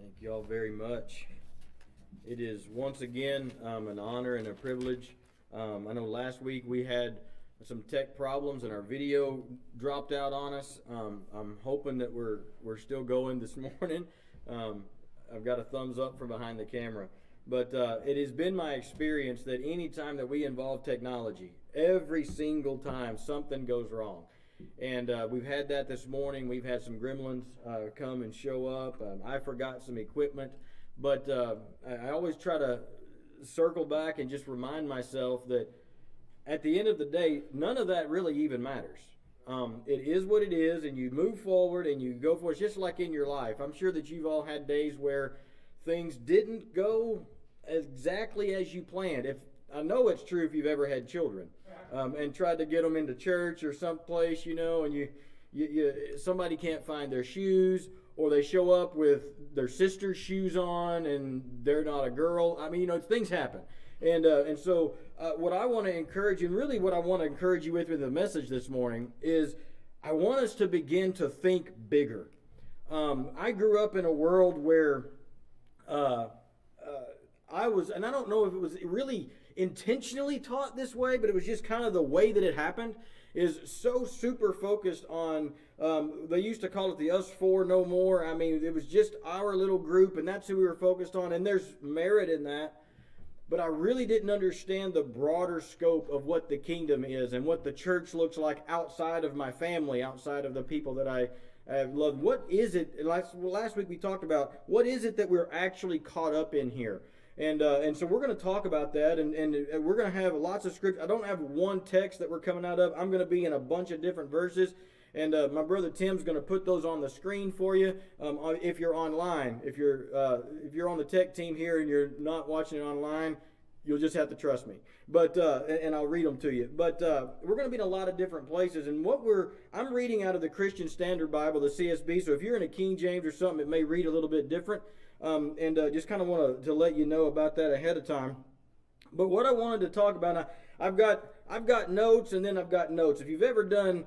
Thank you all very much. It is once again um, an honor and a privilege. Um, I know last week we had some tech problems and our video dropped out on us. Um, I'm hoping that we're we're still going this morning. Um, I've got a thumbs up from behind the camera. But uh, it has been my experience that any time that we involve technology, every single time something goes wrong. And uh, we've had that this morning. We've had some gremlins uh, come and show up. Um, I forgot some equipment. But uh, I, always try to circle back and just remind myself that at the end of the day, none of that really even matters. Um, it is what it is, and you move forward and you go for it. It's just like in your life. I'm sure that you've all had days where things didn't go exactly as you planned. If I know it's true if you've ever had children um, and tried to get them into church or someplace, you know, and you, you, you somebody can't find their shoes or they show up with their sister's shoes on and they're not a girl. I mean, you know, things happen. And, uh, and so, uh, what I want to encourage and really what I want to encourage you with with the message this morning, is I want us to begin to think bigger. Um, I grew up in a world where uh, uh, I was, and I don't know if it was really intentionally taught this way, but it was just kind of the way that it happened. Is so super focused on. Um, they used to call it the us four no more. I mean, it was just our little group, and that's who we were focused on. And there's merit in that but I really didn't understand the broader scope of what the kingdom is and what the church looks like outside of my family, outside of the people that I have loved. What is it? Last, last week we talked about what is it that we're actually caught up in here. And, uh, and so we're going to talk about that, and, and we're going to have lots of script. I don't have one text that we're coming out of. I'm going to be in a bunch of different verses. And uh, my brother Tim's going to put those on the screen for you um, if you're online. If you're uh, if you're on the tech team here and you're not watching it online, you'll just have to trust me. But uh, and I'll read them to you. But uh, we're going to be in a lot of different places. And what we're I'm reading out of the Christian Standard Bible, the CSB. So if you're in a King James or something, it may read a little bit different. Um, and uh, just kind of want to let you know about that ahead of time. But what I wanted to talk about, I've got I've got notes, and then I've got notes. If you've ever done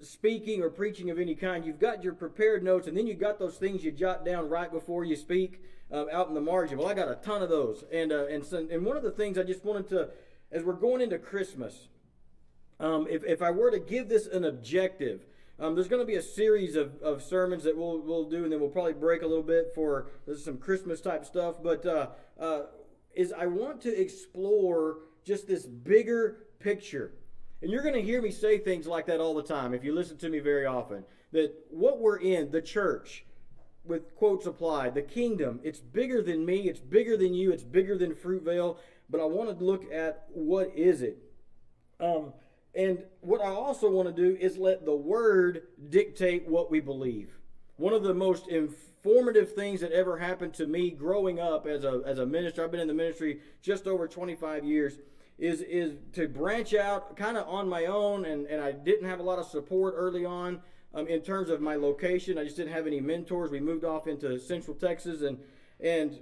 speaking or preaching of any kind, you've got your prepared notes, and then you've got those things you jot down right before you speak uh, out in the margin. Well, I got a ton of those, and uh, and so, and one of the things I just wanted to, as we're going into Christmas, um, if if I were to give this an objective. Um, there's going to be a series of, of sermons that we'll, we'll do, and then we'll probably break a little bit for some Christmas type stuff. But uh, uh, is I want to explore just this bigger picture and you're going to hear me say things like that all the time if you listen to me very often. That what we're in, the church, with quotes applied, the kingdom, it's bigger than me, it's bigger than you, it's bigger than Fruitvale, but I want to look at what is it. Um, and what I also want to do is let the word dictate what we believe. One of the most informative things that ever happened to me growing up as a, as a minister, I've been in the ministry just over 25 years is is to branch out kind of on my own and, and I didn't have a lot of support early on um, in terms of my location. I just didn't have any mentors. We moved off into Central Texas and and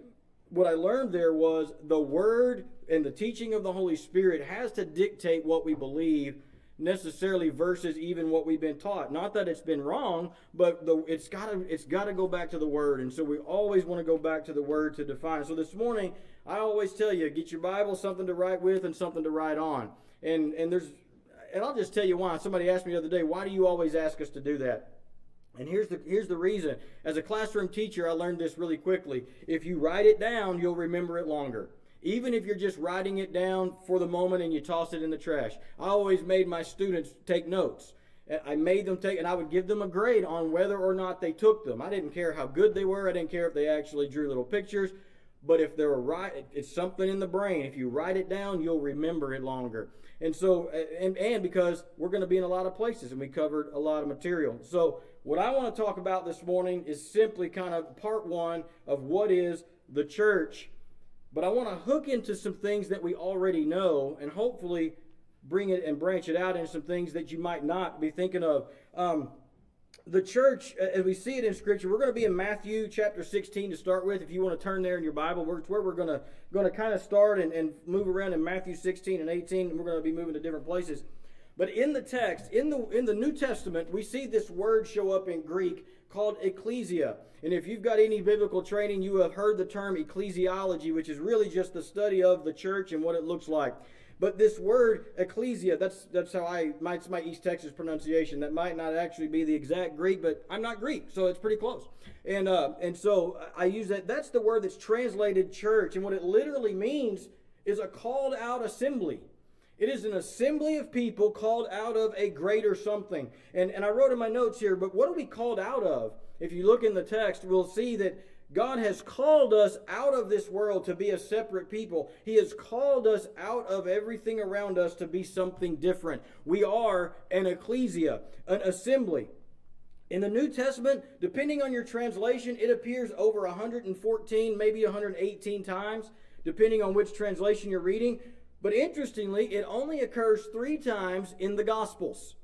what I learned there was the word and the teaching of the Holy Spirit has to dictate what we believe necessarily versus even what we've been taught. Not that it's been wrong, but the, it's got to it's got to go back to the word. And so we always want to go back to the word to define. So this morning I always tell you, get your Bible, something to write with, and something to write on. And and there's, and I'll just tell you why. Somebody asked me the other day, why do you always ask us to do that? And here's the here's the reason. As a classroom teacher, I learned this really quickly. If you write it down, you'll remember it longer. Even if you're just writing it down for the moment and you toss it in the trash. I always made my students take notes. I made them take, and I would give them a grade on whether or not they took them. I didn't care how good they were. I didn't care if they actually drew little pictures. But if they're right, it's something in the brain. If you write it down, you'll remember it longer. And so, and, and because we're going to be in a lot of places and we covered a lot of material. So, what I want to talk about this morning is simply kind of part one of what is the church. But I want to hook into some things that we already know and hopefully bring it and branch it out into some things that you might not be thinking of. Um, the church, as we see it in Scripture, we're going to be in Matthew chapter 16 to start with. If you want to turn there in your Bible, it's where we're going to going to kind of start and, and move around in Matthew 16 and 18. And we're going to be moving to different places. But in the text, in the in the New Testament, we see this word show up in Greek called ecclesia. And if you've got any biblical training, you have heard the term ecclesiology, which is really just the study of the church and what it looks like. But this word ecclesia, that's that's how I my, my East Texas pronunciation. That might not actually be the exact Greek, but I'm not Greek, so it's pretty close. And uh, and so I use that. That's the word that's translated church, and what it literally means is a called out assembly. It is an assembly of people called out of a greater something. And, and I wrote in my notes here, but what are we called out of? If you look in the text, we'll see that God has called us out of this world to be a separate people. He has called us out of everything around us to be something different. We are an ecclesia, an assembly. In the New Testament, depending on your translation, it appears over 114, maybe 118 times, depending on which translation you're reading. But interestingly, it only occurs three times in the Gospels.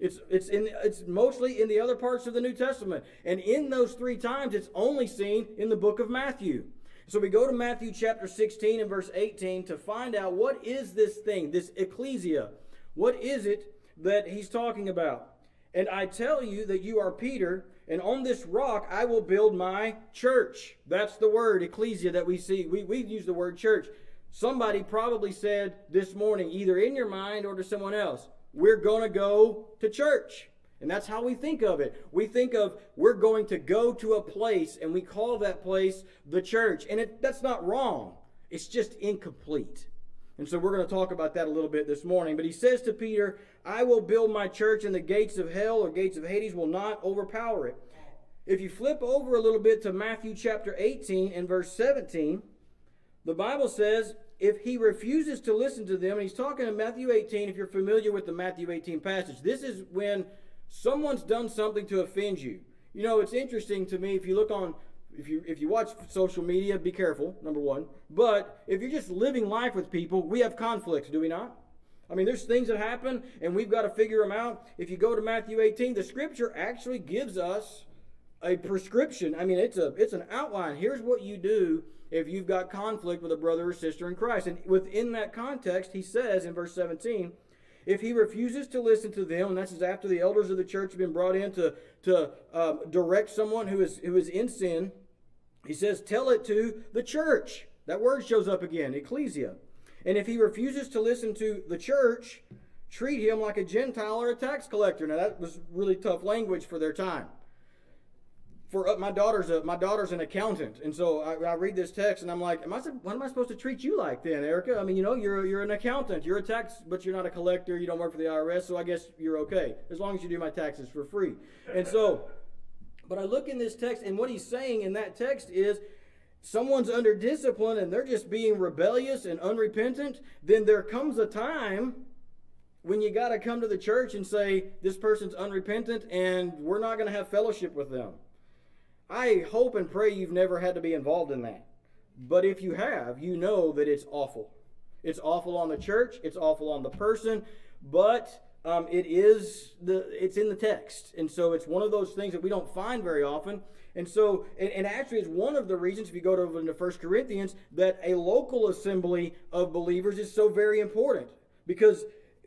It's, it's, in, it's mostly in the other parts of the New Testament. And in those three times, it's only seen in the book of Matthew. So we go to Matthew chapter 16 and verse 18 to find out what is this thing, this ecclesia. What is it that he's talking about? And I tell you that you are Peter, and on this rock I will build my church. That's the word, ecclesia, that we see. We, we use the word church. Somebody probably said this morning, either in your mind or to someone else, we're going to go to church. And that's how we think of it. We think of we're going to go to a place and we call that place the church. And it, that's not wrong, it's just incomplete. And so we're going to talk about that a little bit this morning. But he says to Peter, I will build my church, and the gates of hell or gates of Hades will not overpower it. If you flip over a little bit to Matthew chapter 18 and verse 17, the Bible says, if he refuses to listen to them, and he's talking in Matthew 18, if you're familiar with the Matthew 18 passage, this is when someone's done something to offend you. You know, it's interesting to me if you look on if you if you watch social media, be careful, number one. But if you're just living life with people, we have conflicts, do we not? I mean, there's things that happen, and we've got to figure them out. If you go to Matthew 18, the scripture actually gives us a prescription. I mean, it's a it's an outline. Here's what you do if you've got conflict with a brother or sister in Christ. And within that context, he says in verse 17, if he refuses to listen to them, and that's after the elders of the church have been brought in to, to um, direct someone who is, who is in sin, he says, tell it to the church. That word shows up again, ecclesia. And if he refuses to listen to the church, treat him like a Gentile or a tax collector. Now, that was really tough language for their time for uh, my daughter's a, my daughter's an accountant, and so I, I, read this text and I'm like, am I what am I supposed to treat you like then, Erica? I mean, you know, you're you're an accountant, you're a tax, but you're not a collector, you don't work for the IRS, so I guess you're okay as long as you do my taxes for free. And so, but I look in this text, and what he's saying in that text is. Someone's under discipline and they're just being rebellious and unrepentant, then there comes a time when you got to come to the church and say, This person's unrepentant and we're not going to have fellowship with them. I hope and pray you've never had to be involved in that. But if you have, you know that it's awful. It's awful on the church, it's awful on the person, but um, it is the it's in the text. And so it's one of those things that we don't find very often. And so, and, and actually, it's one of the reasons, if you go to into First Corinthians, that a local assembly of believers is so very important. Because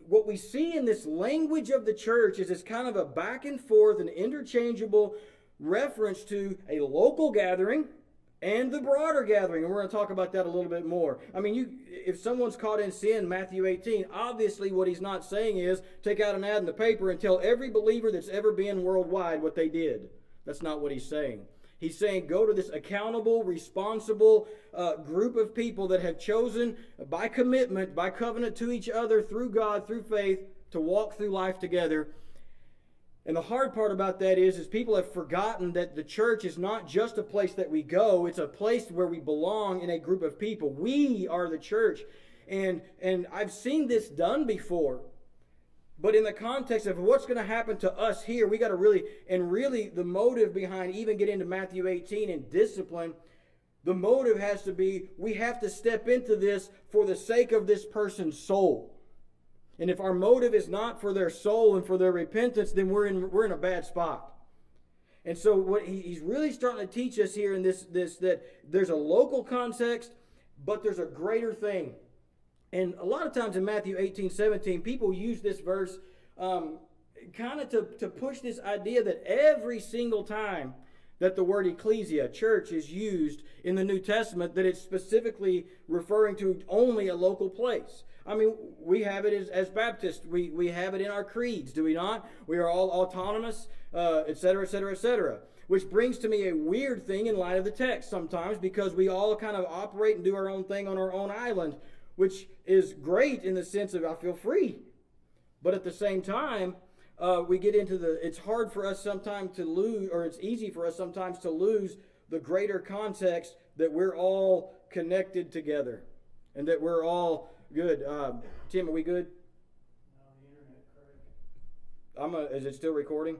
what we see in this language of the church is it's kind of a back and forth and interchangeable reference to a local gathering and the broader gathering. And we're going to talk about that a little bit more. I mean, you if someone's caught in sin, Matthew 18, obviously what he's not saying is take out an ad in the paper and tell every believer that's ever been worldwide what they did. That's not what he's saying. He's saying go to this accountable, responsible uh, group of people that have chosen by commitment, by covenant to each other, through God, through faith, to walk through life together and the hard part about that is, is people have forgotten that the church is not just a place that we go, it's a place where we belong in a group of people. We are the church. And, and I've seen this done before. But in the context of what's going to happen to us here, we got to really, and really the motive behind even getting into Matthew 18 and discipline, the motive has to be we have to step into this for the sake of this person's soul. And if our motive is not for their soul and for their repentance, then we're in, we're in a bad spot. And so what he, he's really starting to teach us here in this, this that there's a local context, but there's a greater thing. And a lot of times in Matthew 18, 17, people use this verse um, kind of to, to push this idea that every single time that the word ecclesia, church, is used in the New Testament, that it's specifically referring to only a local place. I mean, we have it as, as Baptists. We, we have it in our creeds, do we not? We are all autonomous, uh, et cetera, et cetera, et cetera. Which brings to me a weird thing in light of the text sometimes because we all kind of operate and do our own thing on our own island, which is great in the sense of I feel free. But at the same time, uh, we get into the, it's hard for us sometimes to lose, or it's easy for us sometimes to lose the greater context that we're all connected together and that we're all good. Um, Tim, are we good? I'm is it still recording?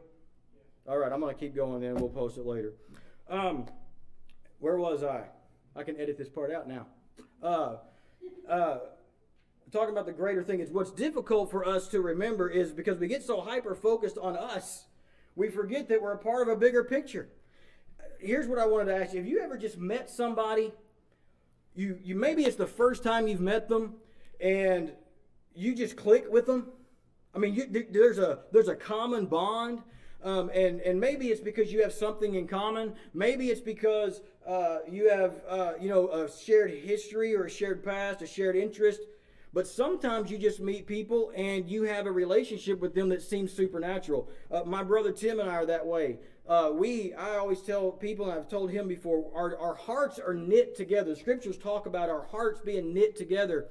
All right, I'm going to keep going then. We'll post it later. Um, where was I? I can edit this part out now. Uh, uh, talking about the greater thing is what's difficult for us to remember is because we get so hyper focused on us, we forget that we're a part of a bigger picture. Here's what I wanted to ask you: Have you ever just met somebody? You, you maybe it's the first time you've met them, and you just click with them. I mean, you, there's a there's a common bond. Um, and and maybe it's because you have something in common. Maybe it's because uh, you have uh, you know a shared history or a shared past, a shared interest. But sometimes you just meet people and you have a relationship with them that seems supernatural. Uh, my brother Tim and I are that way. Uh, we, I always tell people, and I've told him before, our, our hearts are knit together. The scriptures talk about our hearts being knit together.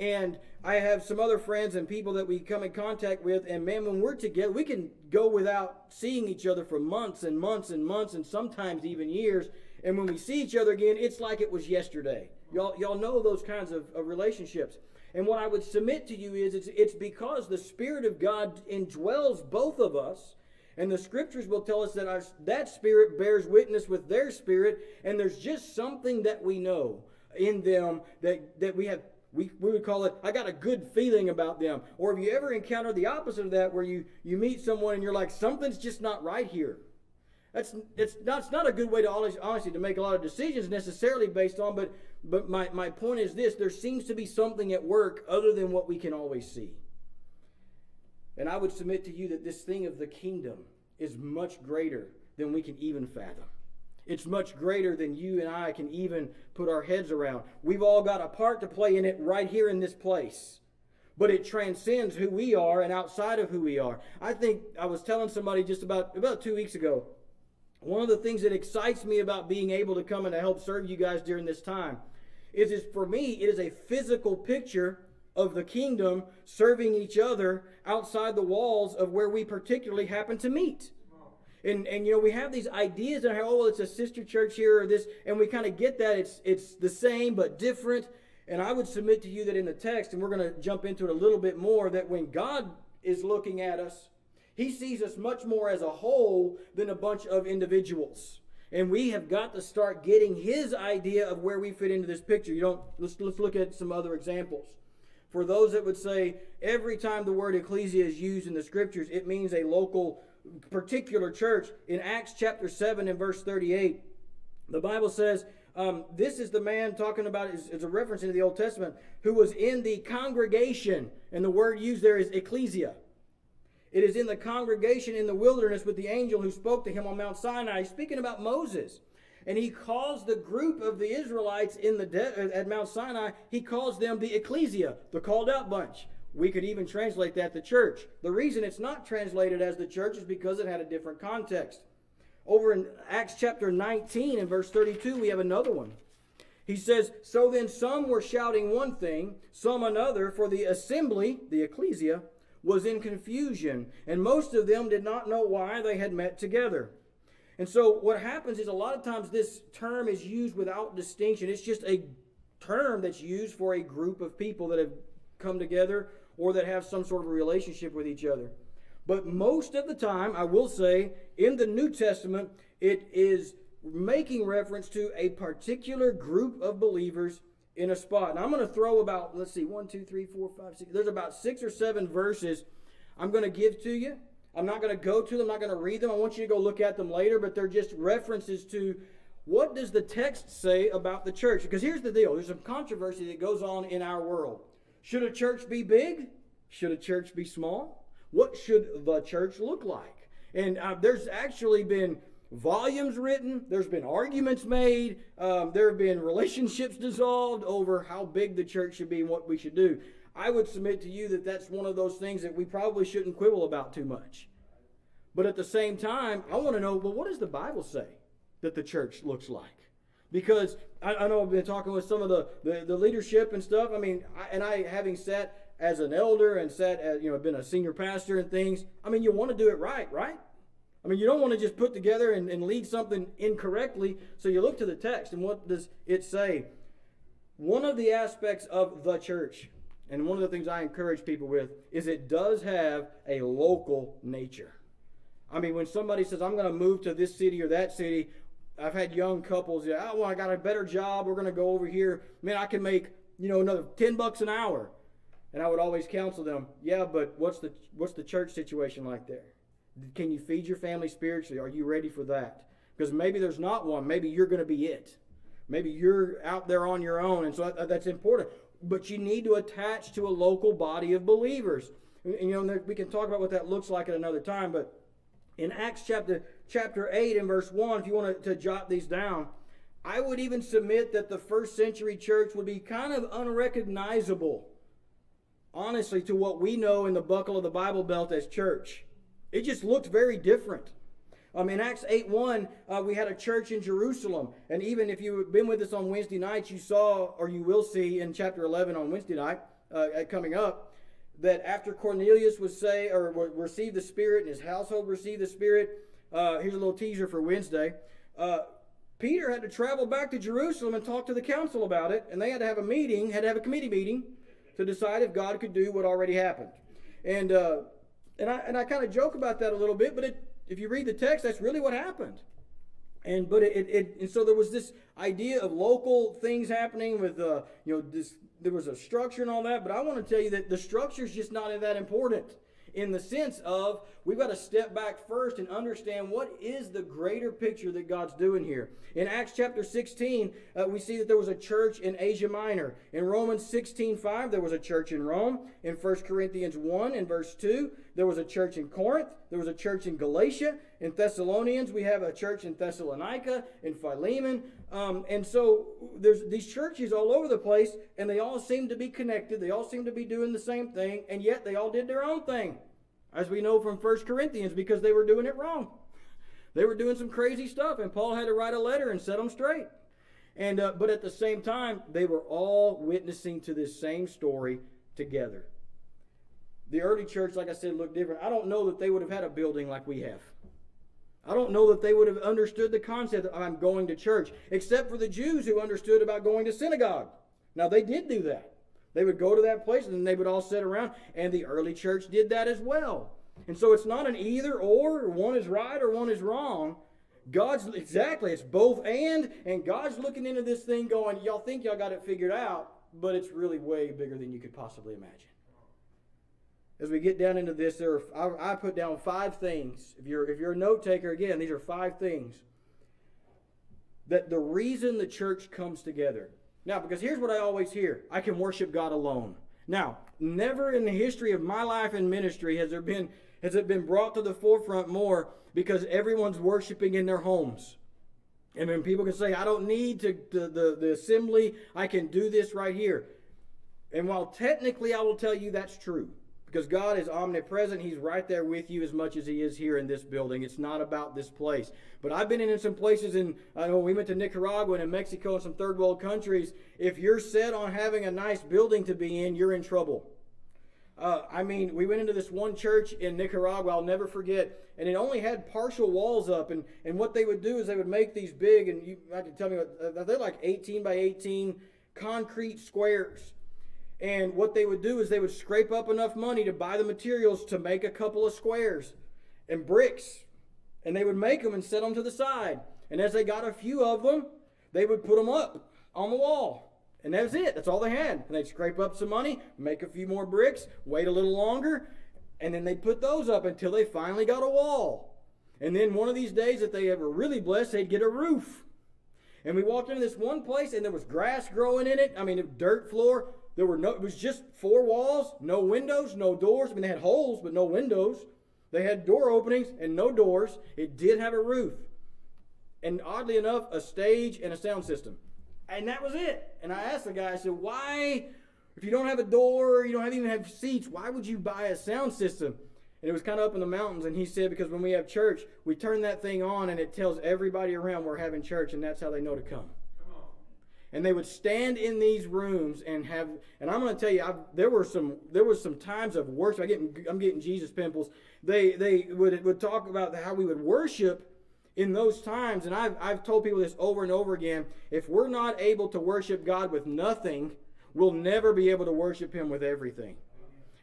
And I have some other friends and people that we come in contact with, and man, when we're together, we can go without seeing each other for months and months and months, and sometimes even years. And when we see each other again, it's like it was yesterday. Y'all, y'all know those kinds of, of relationships. And what I would submit to you is it's, it's because the Spirit of God indwells both of us. And the scriptures will tell us that our, that spirit bears witness with their spirit, and there's just something that we know in them that, that we have we, we would call it i got a good feeling about them or have you ever encountered the opposite of that where you you meet someone and you're like something's just not right here that's it's not, it's not a good way to honestly to make a lot of decisions necessarily based on but but my, my point is this there seems to be something at work other than what we can always see. And I would submit to you that this thing of the kingdom is much greater than we can even fathom. It's much greater than you and I can even put our heads around. We've all got a part to play in it right here in this place. But it transcends who we are and outside of who we are. I think I was telling somebody just about about 2 weeks ago. One of the things that excites me about being able to come and to help serve you guys during this time is, is for me, it is a physical picture of the kingdom serving each other outside the walls of where we particularly happen to meet. And, and you know we have these ideas and how oh well, it's a sister church here or this and we kind of get that it's it's the same but different and I would submit to you that in the text and we're going to jump into it a little bit more that when God is looking at us he sees us much more as a whole than a bunch of individuals and we have got to start getting his idea of where we fit into this picture. You don't let's let's look at some other examples. For those that would say every time the word ecclesia is used in the scriptures, it means a local particular church. In Acts chapter 7 and verse 38, the Bible says, um, this is the man talking about is, a reference into the Old Testament who was in the congregation, and the word used there is ecclesia. It is in the congregation in the wilderness with the angel who spoke to him on Mount Sinai, speaking about Moses. And he calls the group of the Israelites in the de- at Mount Sinai, he calls them the ecclesia, the called out bunch. We could even translate that the church. The reason it's not translated as the church is because it had a different context. Over in Acts chapter 19 and verse 32, we have another one. He says, So then some were shouting one thing, some another, for the assembly, the ecclesia, was in confusion, and most of them did not know why they had met together. And so, what happens is a lot of times this term is used without distinction. It's just a term that's used for a group of people that have come together or that have some sort of relationship with each other. But most of the time, I will say, in the New Testament, it is making reference to a particular group of believers in a spot. And I'm going to throw about, let's see, one, two, three, four, five, six. There's about six or seven verses I'm going to give to you. I'm not going to go to them, I'm not going to read them. I want you to go look at them later, but they're just references to what does the text say about the church? Because here's the deal there's some controversy that goes on in our world. Should a church be big? Should a church be small? What should the church look like? And uh, there's actually been volumes written, there's been arguments made, um, there have been relationships dissolved over how big the church should be and what we should do. I would submit to you that that's one of those things that we probably shouldn't quibble about too much. But at the same time, I want to know well, what does the Bible say that the church looks like? Because I, I know I've been talking with some of the, the, the leadership and stuff. I mean, I, and I, having sat as an elder and sat as, you know, been a senior pastor and things, I mean, you want to do it right, right? I mean, you don't want to just put together and, and lead something incorrectly. So you look to the text, and what does it say? One of the aspects of the church, and one of the things I encourage people with, is it does have a local nature. I mean, when somebody says, I'm going to move to this city or that city, I've had young couples, yeah, oh, well, I got a better job. We're going to go over here. Man, I can make, you know, another 10 bucks an hour. And I would always counsel them, yeah, but what's the what's the church situation like there? Can you feed your family spiritually? Are you ready for that? Because maybe there's not one. Maybe you're going to be it. Maybe you're out there on your own, and so that's important. But you need to attach to a local body of believers. And, you know, we can talk about what that looks like at another time, but in Acts chapter chapter 8 and verse 1, if you want to, to jot these down, I would even submit that the first century church would be kind of unrecognizable, honestly, to what we know in the buckle of the Bible Belt as church. It just looked very different. Um, in Acts 8 1, uh, we had a church in Jerusalem. And even if you've been with us on Wednesday nights, you saw, or you will see in chapter 11 on Wednesday night uh, coming up, that after Cornelius was say or received the Spirit and his household received the Spirit, uh, here's a little teaser for Wednesday. Uh, Peter had to travel back to Jerusalem and talk to the council about it, and they had to have a meeting, had to have a committee meeting to decide if God could do what already happened. And uh, and I and I kind of joke about that a little bit, but it, if you read the text, that's really what happened. And but it, it, it and so there was this idea of local things happening with uh, you know this there was a structure and all that, but I want to tell you that the structure is just not that important in the sense of we've got to step back first and understand what is the greater picture that God's doing here. In Acts chapter 16, uh, we see that there was a church in Asia Minor. In Romans 16 5, there was a church in Rome. In 1 Corinthians 1 and verse 2, there was a church in Corinth. There was a church in Galatia. In Thessalonians, we have a church in Thessalonica, in Philemon. Um, and so there's these churches all over the place, and they all seem to be connected. They all seem to be doing the same thing, and yet they all did their own thing, as we know from 1 Corinthians, because they were doing it wrong. They were doing some crazy stuff, and Paul had to write a letter and set them straight. And uh, but at the same time, they were all witnessing to this same story together. The early church, like I said, looked different. I don't know that they would have had a building like we have. I don't know that they would have understood the concept of I'm going to church, except for the Jews who understood about going to synagogue. Now, they did do that. They would go to that place and then they would all sit around, and the early church did that as well. And so it's not an either or, one is right or one is wrong. God's exactly, it's both and, and God's looking into this thing going, y'all think y'all got it figured out, but it's really way bigger than you could possibly imagine as we get down into this, there are, I, I put down five things. If you're if you're a note taker, again, these are five things that the reason the church comes together. Now, because here's what I always hear: I can worship God alone. Now, never in the history of my life in ministry has there been has it been brought to the forefront more because everyone's worshiping in their homes. And then people can say, I don't need to, the, the assembly, I can do this right here. And while technically I will tell you that's true, because God is omnipresent. He's right there with you as much as He is here in this building. It's not about this place. But I've been in some places in, I know we went to Nicaragua and in Mexico and some third world countries. If you're set on having a nice building to be in, you're in trouble. Uh, I mean, we went into this one church in Nicaragua, I'll never forget, and it only had partial walls up. And, and what they would do is they would make these big, and you have to tell me, uh, they're like 18 by 18 concrete squares and what they would do is they would scrape up enough money to buy the materials to make a couple of squares and bricks. And they would make them and set them to the side. And as they got a few of them, they would put them up on the wall. And that was it. That's all they had. And they'd scrape up some money, make a few more bricks, wait a little longer, and then they'd put those up until they finally got a wall. And then one of these days that they were really blessed, they'd get a roof. And we walked into this one place, and there was grass growing in it. I mean, a dirt floor. There were no. It was just four walls, no windows, no doors. I mean, they had holes, but no windows. They had door openings and no doors. It did have a roof, and oddly enough, a stage and a sound system, and that was it. And I asked the guy, I said, "Why, if you don't have a door, you don't have, even have seats, why would you buy a sound system?" And it was kind of up in the mountains. And he said, because when we have church, we turn that thing on and it tells everybody around we're having church, and that's how they know to come. And they would stand in these rooms and have, and I'm going to tell you, I've, there were some, there was some times of worship. I get, I'm getting Jesus pimples. They, they would, would talk about how we would worship in those times. And I've, I've told people this over and over again. If we're not able to worship God with nothing, we'll never be able to worship Him with everything.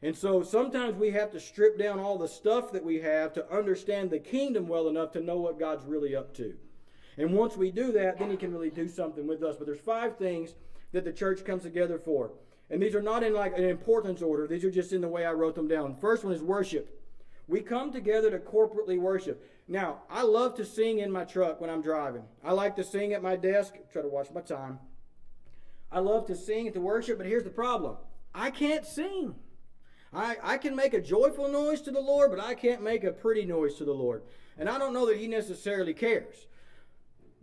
And so sometimes we have to strip down all the stuff that we have to understand the kingdom well enough to know what God's really up to. And once we do that, then he can really do something with us. But there's five things that the church comes together for. And these are not in like an importance order. These are just in the way I wrote them down. First one is worship. We come together to corporately worship. Now, I love to sing in my truck when I'm driving. I like to sing at my desk, try to watch my time. I love to sing at the worship, but here's the problem. I can't sing. I, I can make a joyful noise to the Lord, but I can't make a pretty noise to the Lord. And I don't know that He necessarily cares.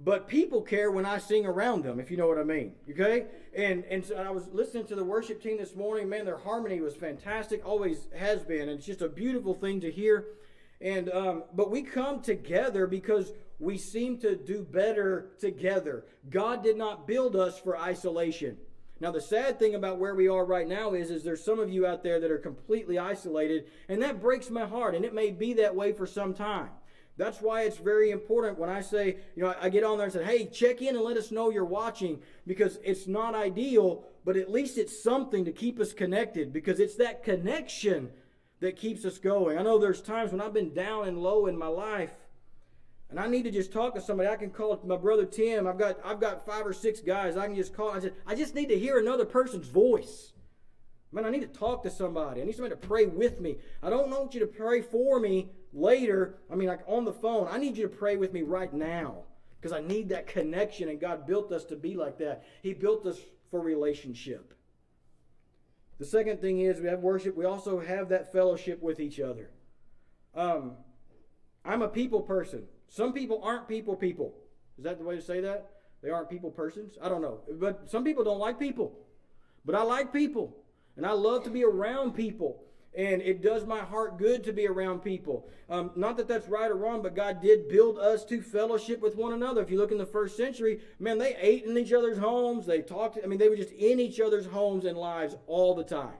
But people care when I sing around them, if you know what I mean. Okay? And and so I was listening to the worship team this morning. Man, their harmony was fantastic. Always has been. And it's just a beautiful thing to hear. And um, but we come together because we seem to do better together. God did not build us for isolation. Now, the sad thing about where we are right now is, is there's some of you out there that are completely isolated, and that breaks my heart, and it may be that way for some time. That's why it's very important when I say, you know, I get on there and say, hey, check in and let us know you're watching because it's not ideal, but at least it's something to keep us connected because it's that connection that keeps us going. I know there's times when I've been down and low in my life and I need to just talk to somebody. I can call my brother Tim. I've got I've got five or six guys. I can just call. I said I just need to hear another person's voice. Man, I need to talk to somebody. I need somebody to pray with me. I don't want you to pray for me later. I mean, like on the phone. I need you to pray with me right now because I need that connection. And God built us to be like that. He built us for relationship. The second thing is we have worship. We also have that fellowship with each other. Um, I'm a people person. Some people aren't people people. Is that the way to say that? They aren't people persons? I don't know. But some people don't like people. But I like people. And I love to be around people. And it does my heart good to be around people. Um, not that that's right or wrong, but God did build us to fellowship with one another. If you look in the first century, man, they ate in each other's homes. They talked. I mean, they were just in each other's homes and lives all the time.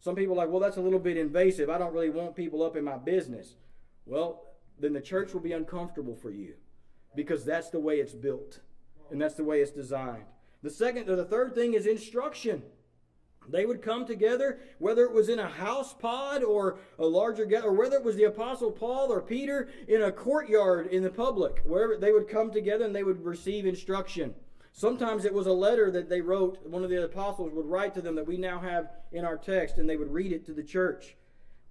Some people are like, well, that's a little bit invasive. I don't really want people up in my business. Well, then the church will be uncomfortable for you because that's the way it's built and that's the way it's designed. The second or the third thing is instruction. They would come together, whether it was in a house pod or a larger or whether it was the apostle Paul or Peter in a courtyard in the public, wherever they would come together and they would receive instruction. Sometimes it was a letter that they wrote, one of the apostles would write to them that we now have in our text, and they would read it to the church.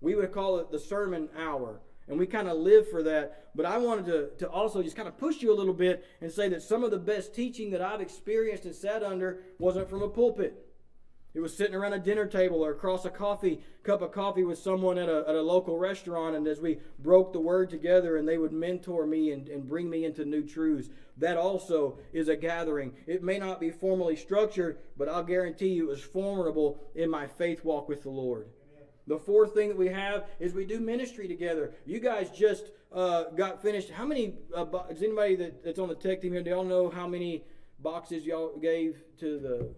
We would call it the sermon hour and we kind of live for that. But I wanted to, to also just kind of push you a little bit and say that some of the best teaching that I've experienced and sat under wasn't from a pulpit. It was sitting around a dinner table or across a coffee cup of coffee with someone at a, at a local restaurant, and as we broke the word together, and they would mentor me and, and bring me into new truths. That also is a gathering. It may not be formally structured, but I'll guarantee you it was formidable in my faith walk with the Lord. The fourth thing that we have is we do ministry together. You guys just uh, got finished. How many, uh, is anybody that, that's on the tech team here, do y'all know how many boxes y'all gave to the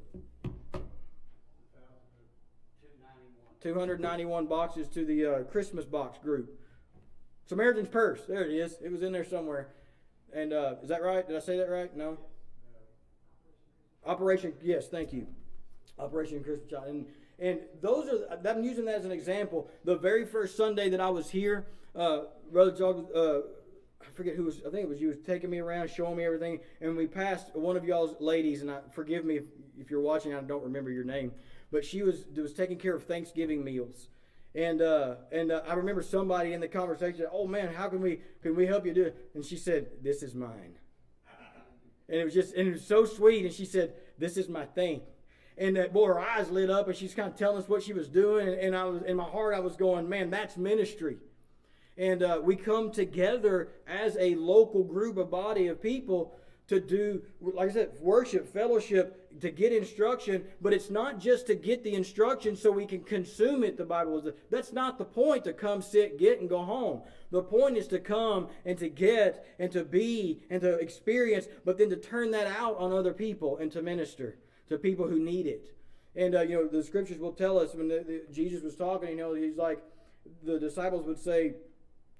291 boxes to the uh, Christmas box group. Samaritan's Purse. There it is. It was in there somewhere. And uh, is that right? Did I say that right? No? Operation, yes, thank you. Operation Christmas Child. And and those are, I'm using that as an example. The very first Sunday that I was here, uh, Brother Jog, uh, I forget who was, I think it was you, was taking me around, showing me everything. And we passed one of y'all's ladies, and I, forgive me if, if you're watching, I don't remember your name, but she was, was taking care of Thanksgiving meals. And uh, and uh, I remember somebody in the conversation, oh man, how can we can we help you do it? And she said, "This is mine." And it was just, and it was so sweet. And she said, This is my thing. And that boy, her eyes lit up, and she's kind of telling us what she was doing. And, and I was in my heart, I was going, Man, that's ministry. And uh, we come together as a local group, a body of people to do, like I said, worship, fellowship, to get instruction, but it's not just to get the instruction so we can consume it, the Bible is. That's not the point to come, sit, get, and go home. The point is to come and to get and to be and to experience, but then to turn that out on other people and to minister to people who need it. And, uh, you know, the scriptures will tell us when the, the, Jesus was talking, you know, he's like, the disciples would say,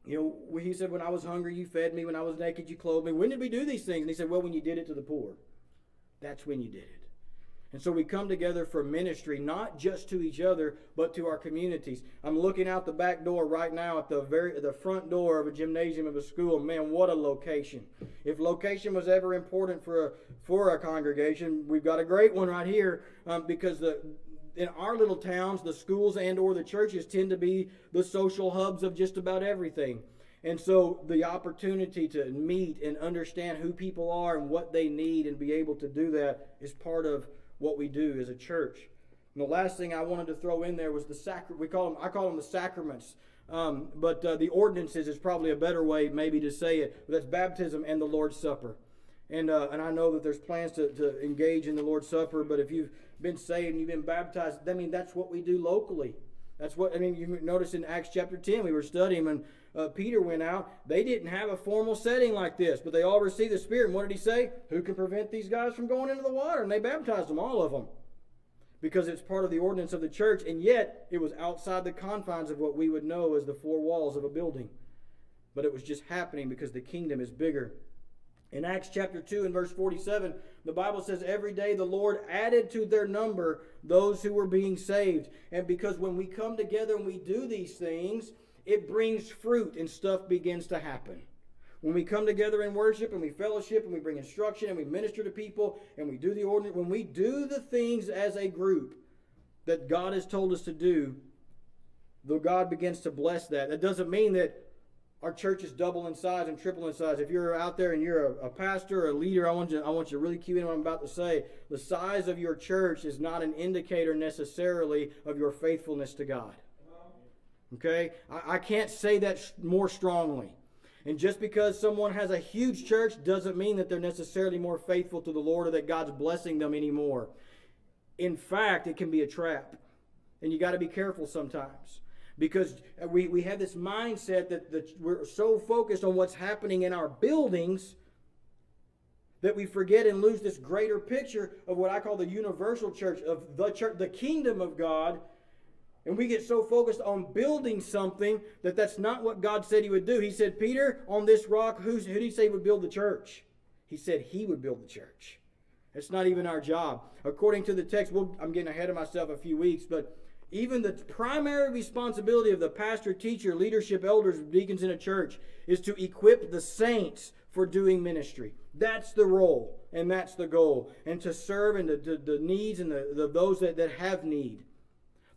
you know, he said, When I was hungry, you fed me. When I was naked, you clothed me. When did we do these things? And he said, Well, when you did it to the poor. That's when you did it. And so we come together for ministry, not just to each other, but to our communities. I'm looking out the back door right now at the very the front door of a gymnasium of a school. Man, what a location! If location was ever important for a for a congregation, we've got a great one right here um, because the in our little towns, the schools and or the churches tend to be the social hubs of just about everything. And so the opportunity to meet and understand who people are and what they need and be able to do that is part of what we do as a church. And the last thing I wanted to throw in there was the sacrament. We call them, I call them the sacraments. Um, but uh, the ordinances is probably a better way maybe to say it. But that's baptism and the Lord's Supper. And, uh, and I know that there's plans to, to engage in the Lord's Supper, but if you've been saved and you've been baptized, I mean, that's what we do locally. That's what, I mean, you notice in Acts chapter 10, we were studying when uh, Peter went out. They didn't have a formal setting like this, but they all received the Spirit. And what did he say? Who can prevent these guys from going into the water? And they baptized them, all of them, because it's part of the ordinance of the church. And yet, it was outside the confines of what we would know as the four walls of a building. But it was just happening because the kingdom is bigger in Acts chapter 2 and verse 47, the Bible says, Every day the Lord added to their number those who were being saved. And because when we come together and we do these things, it brings fruit and stuff begins to happen. When we come together in worship and we fellowship and we bring instruction and we minister to people and we do the ordinance, when we do the things as a group that God has told us to do, the God begins to bless that. That doesn't mean that our church is double in size and triple in size. If you're out there and you're a, a, pastor or a leader, I want you I want you to really cue in what I'm about to say. The size of your church is not an indicator necessarily of your faithfulness to God. Okay? I, I can't say that more strongly. And just because someone has a huge church doesn't mean that they're necessarily more faithful to the Lord or that God's blessing them anymore. In fact, it can be a trap. And you got to be careful sometimes because uh, we, we have this mindset that, that we're so focused on what's happening in our buildings that we forget and lose this greater picture of what I call the universal church, of the church, the kingdom of God. And we get so focused on building something that that's not what God said He would do. He said, Peter, on this rock, who's, who did He say would build the church? He said He would build the church. It's not even our job. According to the text, we'll, I'm getting ahead of myself a few weeks, but even the primary responsibility of the pastor, teacher, leadership, elders, deacons in a church is to equip the saints for doing ministry. That's the role and that's the goal. And to serve and the, the, the needs and the, the, those that, that have need.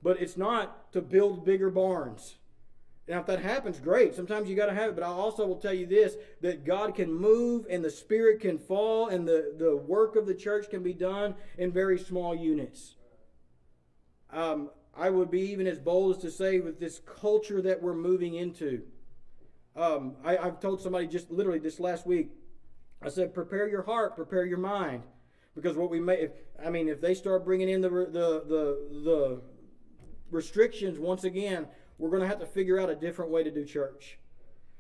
But it's not to build bigger barns. Now, if that happens, great. Sometimes you got to have it. But I also will tell you this that God can move and the Spirit can fall and the, the work of the church can be done in very small units. Um, I would be even as bold as to say with this culture that we're moving into. Um, I, have told somebody just literally this last week, I said, prepare your heart, prepare your mind. Because what we may, if, I mean, if they start bringing in the, the, the, the restrictions once again, we're going to have to figure out a different way to do church.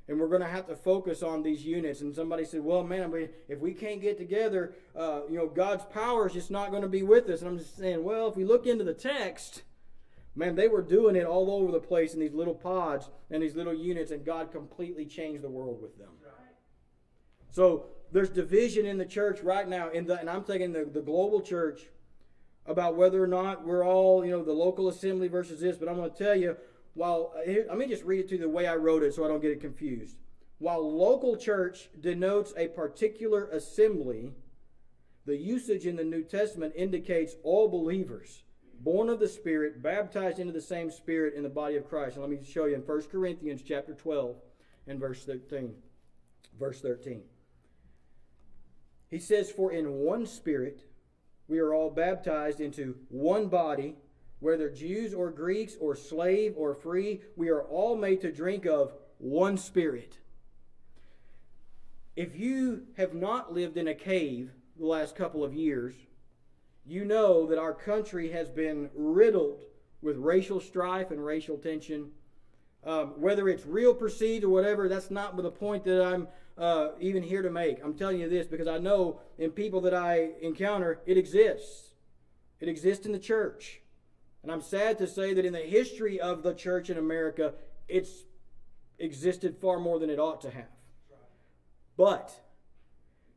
And we're going to have to focus on these units. And somebody said, well, man, if we can't get together, uh, you know, God's power is just not going to be with us. And I'm just saying, well, if we look into the text, Man, they were doing it all over the place in these little pods and these little units, and God completely changed the world with them. So there's division in the church right now, in the, and I'm thinking the, the global church about whether or not we're all, you know, the local assembly versus this. But I'm going to tell you, while uh, let me just read it to you the way I wrote it so I don't get it confused. While local church denotes a particular assembly, the usage in the New Testament indicates all believers born of the Spirit, baptized into the same Spirit in the body of Christ. And let me show you in 1 Corinthians chapter 12 and verse 13. Verse 13. He says, For in one spirit we are all baptized into one body, whether Jews or Greeks or slave or free, we are all made to drink of one spirit. If you have not lived in a cave the last couple of years, you know that our country has been riddled with racial strife and racial tension. Um, whether it's real perceived or whatever, that's not the point that I'm uh, even here to make. I'm telling you this because I know in people that I encounter, it exists. It exists in the church. And I'm sad to say that in the history of the church in America, it's existed far more than it ought to have. But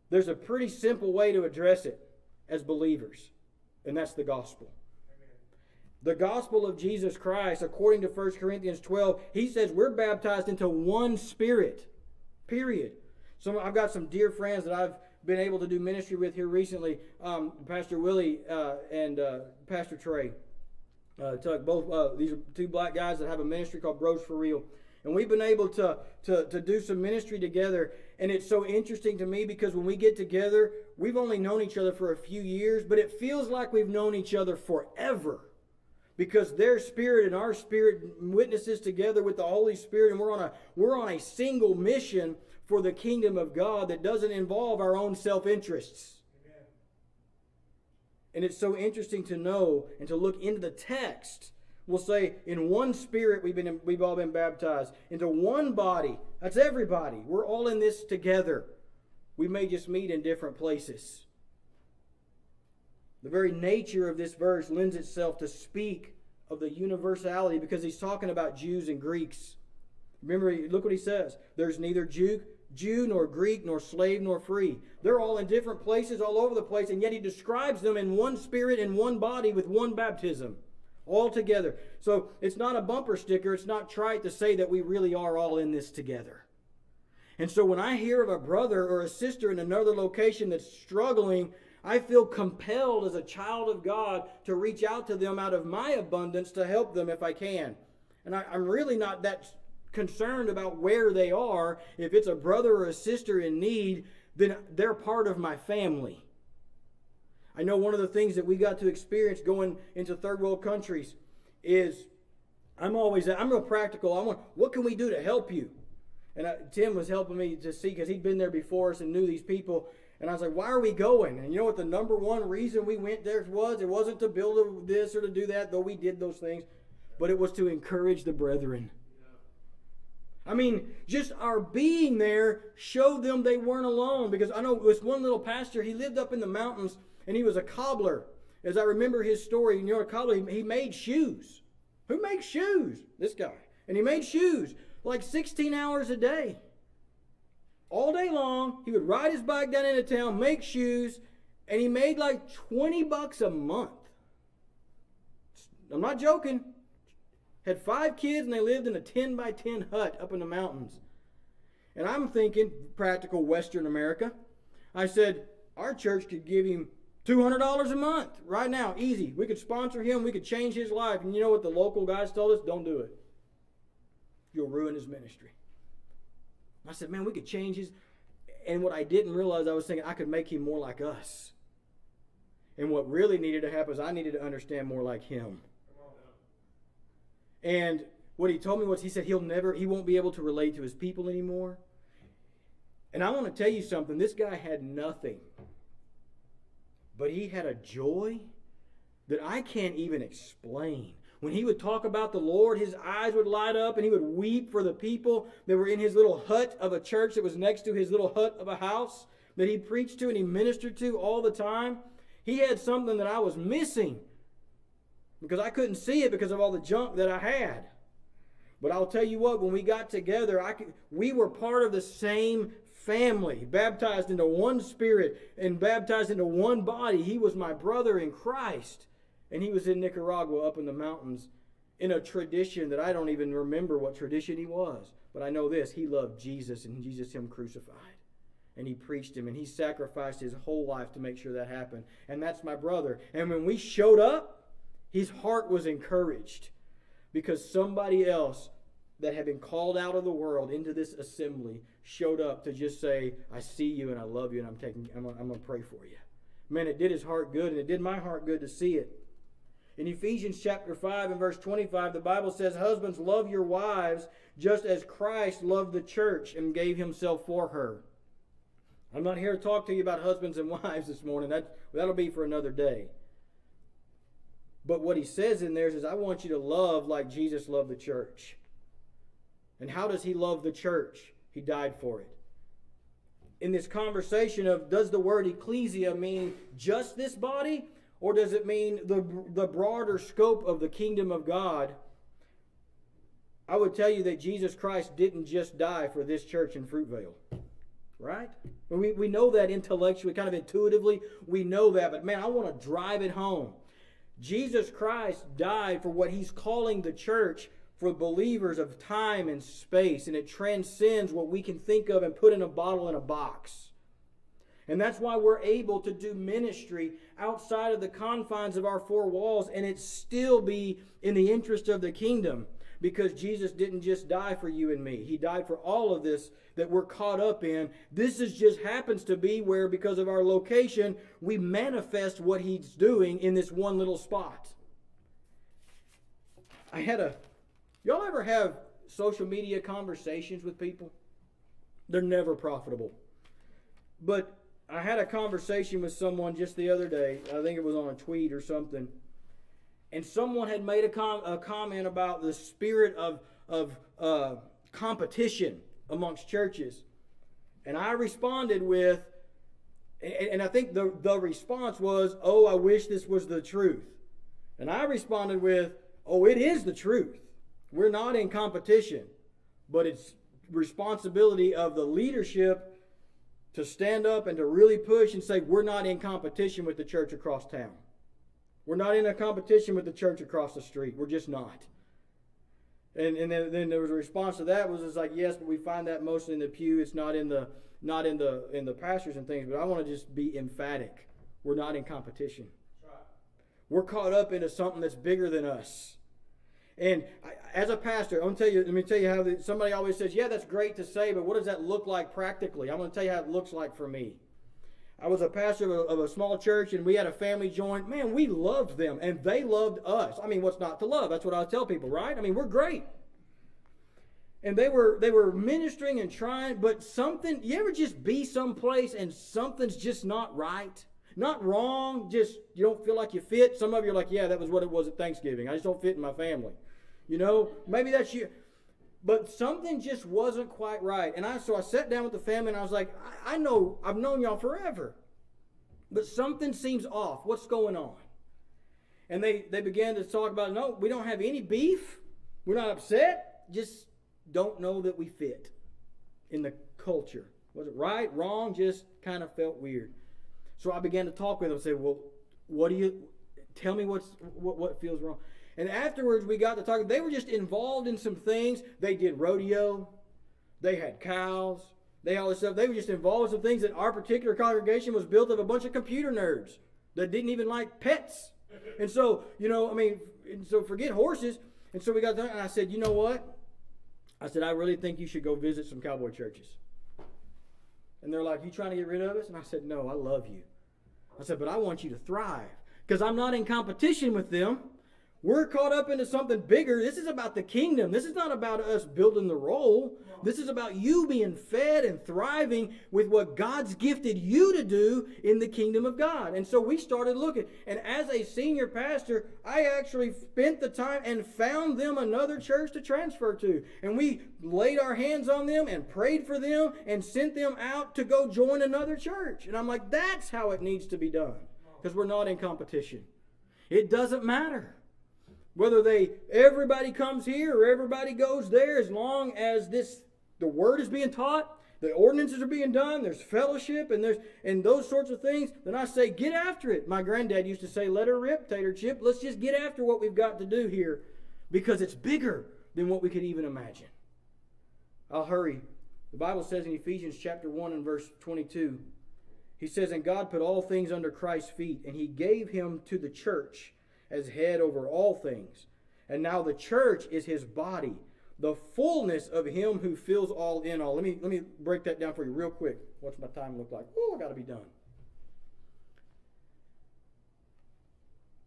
there's a pretty simple way to address it as believers, and that's the gospel. The gospel of Jesus Christ, according to 1 Corinthians 12, he says we're baptized into one spirit. Period. So I've got some dear friends that I've been able to do ministry with here recently. Um, Pastor Willie uh, and uh, Pastor Trey. Uh, Tuck, both uh, these are two black guys that have a ministry called Bros for Real. And we've been able to, to, to do some ministry together. And it's so interesting to me because when we get together, we've only known each other for a few years, but it feels like we've known each other forever because their spirit and our spirit witnesses together with the Holy Spirit, and we're on a we're on a single mission for the kingdom of God that doesn't involve our own self interests. And it's so interesting to know and to look into the text. We'll say, in one spirit we've been we've all been baptized into one body. That's everybody. We're all in this together. We may just meet in different places. The very nature of this verse lends itself to speak of the universality because he's talking about Jews and Greeks. Remember, look what he says. There's neither Jew, Jew nor Greek nor slave nor free. They're all in different places all over the place, and yet he describes them in one spirit and one body with one baptism. All together. So it's not a bumper sticker. It's not trite to say that we really are all in this together. And so when I hear of a brother or a sister in another location that's struggling I feel compelled as a child of God to reach out to them out of my abundance to help them if I can. And I, am really not that concerned about where they are. If it's a brother or a sister in need, then they're part of my family. I know one of the things that we got to experience going into third world countries is I'm always I'm real practical. I want what can we do to help you? And I, Tim was helping me to see because he'd been there before us and knew these people. And I was like, why are we going? And you know what the number one reason we went there was? It wasn't to build this or to do that, though we did those things, but it was to encourage the brethren. I mean, just our being there showed them they weren't alone. Because I know this one little pastor, he lived up in the mountains and he was a cobbler. As I remember his story, you know, a cobbler, he made shoes. Who makes shoes? This guy. And he made shoes like 16 hours a day all day long. He would ride his bike down into town, make shoes, and he made like 20 bucks a month. I'm not joking. Had five kids and they lived in a 10 by 10 hut up in the mountains. And I'm thinking, practical Western America. I said, our church could give him $200 a month right now, easy. We could sponsor him, we could change his life. And you know what the local guys told us? Don't do it. You'll ruin his ministry. I said, man, we could change his. And what I didn't realize, I was thinking I could make him more like us. And what really needed to happen is I needed to understand more like him. And what he told me was he said he'll never, he won't be able to relate to his people anymore. And I want to tell you something this guy had nothing, but he had a joy that I can't even explain. When he would talk about the Lord, his eyes would light up and he would weep for the people that were in his little hut of a church that was next to his little hut of a house that he preached to and he ministered to all the time. He had something that I was missing because I couldn't see it because of all the junk that I had. But I'll tell you what, when we got together, I could, we were part of the same family, baptized into one spirit and baptized into one body. He was my brother in Christ. And he was in Nicaragua up in the mountains in a tradition that I don't even remember what tradition he was. But I know this he loved Jesus and Jesus him crucified. And he preached him and he sacrificed his whole life to make sure that happened. And that's my brother. And when we showed up, his heart was encouraged because somebody else that had been called out of the world into this assembly showed up to just say, I see you and I love you and I'm taking I'm, I'm going to pray for you. Man, it did his heart good and it did my heart good to see it. In Ephesians chapter 5 and verse 25, the Bible says, Husbands, love your wives just as Christ loved the church and gave himself for her. I'm not here to talk to you about husbands and wives this morning. That, that'll be for another day. But what he says in there is, I want you to love like Jesus loved the church. And how does he love the church? He died for it. In this conversation of does the word ecclesia mean just this body, or does it mean the, the broader scope of the kingdom of God? I would tell you that Jesus Christ didn't just die for this church in Fruitvale. Right? We, we know that intellectually, kind of intuitively. We know that. But man, I want to drive it home. Jesus Christ died for what he's calling the church for believers of time and space, and it transcends what we can think of and put in a bottle in a box. And that's why we're able to do ministry outside of the confines of our four walls and it still be in the interest of the kingdom because Jesus didn't just die for you and me. He died for all of this that we're caught up in. This is just happens to be where because of our location we manifest what he's doing in this one little spot. I had a Y'all ever have social media conversations with people? They're never profitable. But I had a conversation with someone just the other day. I think it was on a tweet or something. And someone had made a, com- a comment about the spirit of, of uh, competition amongst churches. And I responded with, and, and I think the, the response was, Oh, I wish this was the truth. And I responded with, Oh, it is the truth. We're not in competition, but it's responsibility of the leadership to stand up and to really push and say, we're not in competition with the church across town. We're not in a competition with the church across the street. We're just not. And, and then, then there was a response to that was it's like yes, but we find that mostly in the pew. It's not in the not in the in the pastors and things. But I want to just be emphatic. We're not in competition. Right. We're caught up into something that's bigger than us. And as a pastor, I'm tell you. Let me tell you how the, somebody always says, "Yeah, that's great to say, but what does that look like practically?" I'm going to tell you how it looks like for me. I was a pastor of a, of a, small church, and we had a family join. Man, we loved them, and they loved us. I mean, what's not to love? That's what I tell people, right? I mean, we're great. And they were they were ministering and trying, but something. You ever just be someplace and something's just not right? Not wrong, just you don't feel like you fit. Some of you are like, yeah, that was what it was at Thanksgiving. I just don't fit in my family. You know, maybe that's you. But something just wasn't quite right. And I so I sat down with the family and I was like, I, I know I've known y'all forever. But something seems off. What's going on? And they, they began to talk about, no, we don't have any beef. We're not upset. Just don't know that we fit in the culture. Was it right, wrong? Just kind of felt weird. So I began to talk with them and say, well, what do you, tell me what's, what, what feels wrong. And afterwards, we got to talk. They were just involved in some things. They did rodeo. They had cows. They all this stuff. They were just involved in some things that our particular congregation was built of a bunch of computer nerds that didn't even like pets. And so, you know, I mean, so forget horses. And so we got done, and I said, you know what? I said, I really think you should go visit some cowboy churches. And they're like, you trying to get rid of us? And I said, no, I love you. I said, but I want you to thrive because I'm not in competition with them. We're caught up into something bigger. This is about the kingdom. This is not about us building the roll. This is about you being fed and thriving with what God's gifted you to do in the kingdom of God. And so we started looking. And as a senior pastor, I actually spent the time and found them another church to transfer to. And we laid our hands on them and prayed for them and sent them out to go join another church. And I'm like, that's how it needs to be done. Because we're not in competition. It doesn't matter. Whether they everybody comes here or everybody goes there, as long as this the word is being taught, the ordinances are being done, there's fellowship and there's and those sorts of things, then I say get after it. My granddad used to say, let her rip, tater chip. Let's just get after what we've got to do here because it's bigger than what we could even imagine. I'll hurry. The Bible says in Ephesians chapter 1 and verse 22, he says, And God put all things under Christ's feet, and he gave him to the church as head over all things. And now the church is his body, the fullness of him who fills all in all. Let me let me break that down for you real quick. What's my time look like? Oh, I got to be done.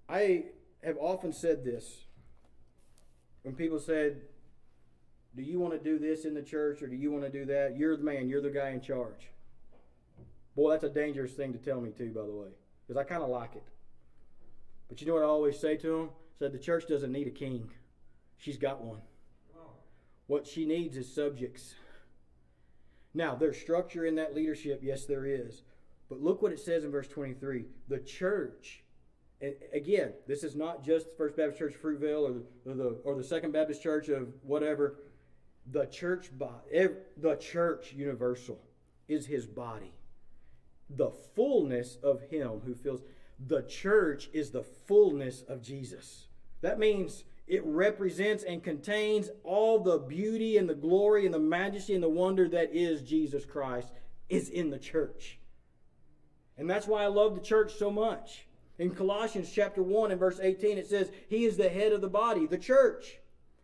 I have often said this when people said, "Do you want to do this in the church or do you want to do that?" You're the man. You're the guy in charge. Boy, that's a dangerous thing to tell me too, by the way, because I kind of like it. But you know what I always say to them? Said the church doesn't need a king. She's got one. What she needs is subjects. Now, there's structure in that leadership. Yes, there is. But look what it says in verse 23. The church, and again, this is not just the First Baptist Church Fruitvale or the, or the, or the Second Baptist Church of whatever. The church, the church universal is his body. The fullness of him who fills. The church is the fullness of Jesus. That means it represents and contains all the beauty and the glory and the majesty and the wonder that is Jesus Christ is in the church. And that's why I love the church so much. In Colossians chapter 1 and verse 18 it says, "He is the head of the body, the church,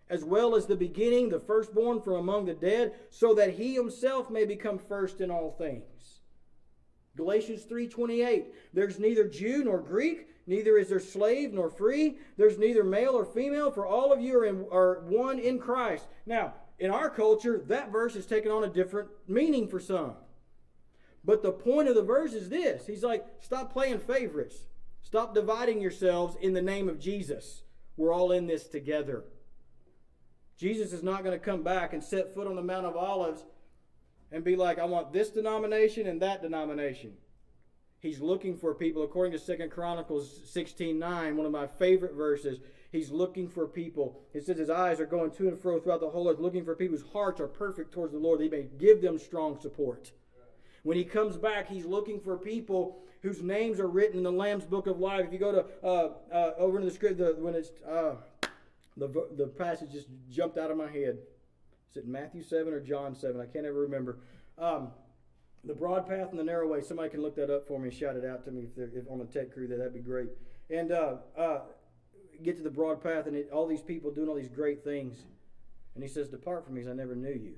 as well as the beginning, the firstborn from among the dead, so that he himself may become first in all things." Galatians 3:28 There's neither Jew nor Greek, neither is there slave nor free, there's neither male or female, for all of you are, in, are one in Christ. Now, in our culture, that verse has taken on a different meaning for some. But the point of the verse is this. He's like, stop playing favorites. Stop dividing yourselves in the name of Jesus. We're all in this together. Jesus is not going to come back and set foot on the Mount of Olives and be like, I want this denomination and that denomination. He's looking for people, according to Second Chronicles 16 9, one of my favorite verses. He's looking for people. It says his eyes are going to and fro throughout the whole earth, looking for people whose hearts are perfect towards the Lord. that He may give them strong support. When he comes back, he's looking for people whose names are written in the Lamb's Book of Life. If you go to uh, uh, over in the script, the, when it's uh, the the passage just jumped out of my head. Is it Matthew 7 or John 7? I can't ever remember. Um, the broad path and the narrow way. Somebody can look that up for me and shout it out to me if they're if on the tech crew. That that'd be great. And uh, uh, get to the broad path and it, all these people doing all these great things. And he says, "Depart from me, I never knew you."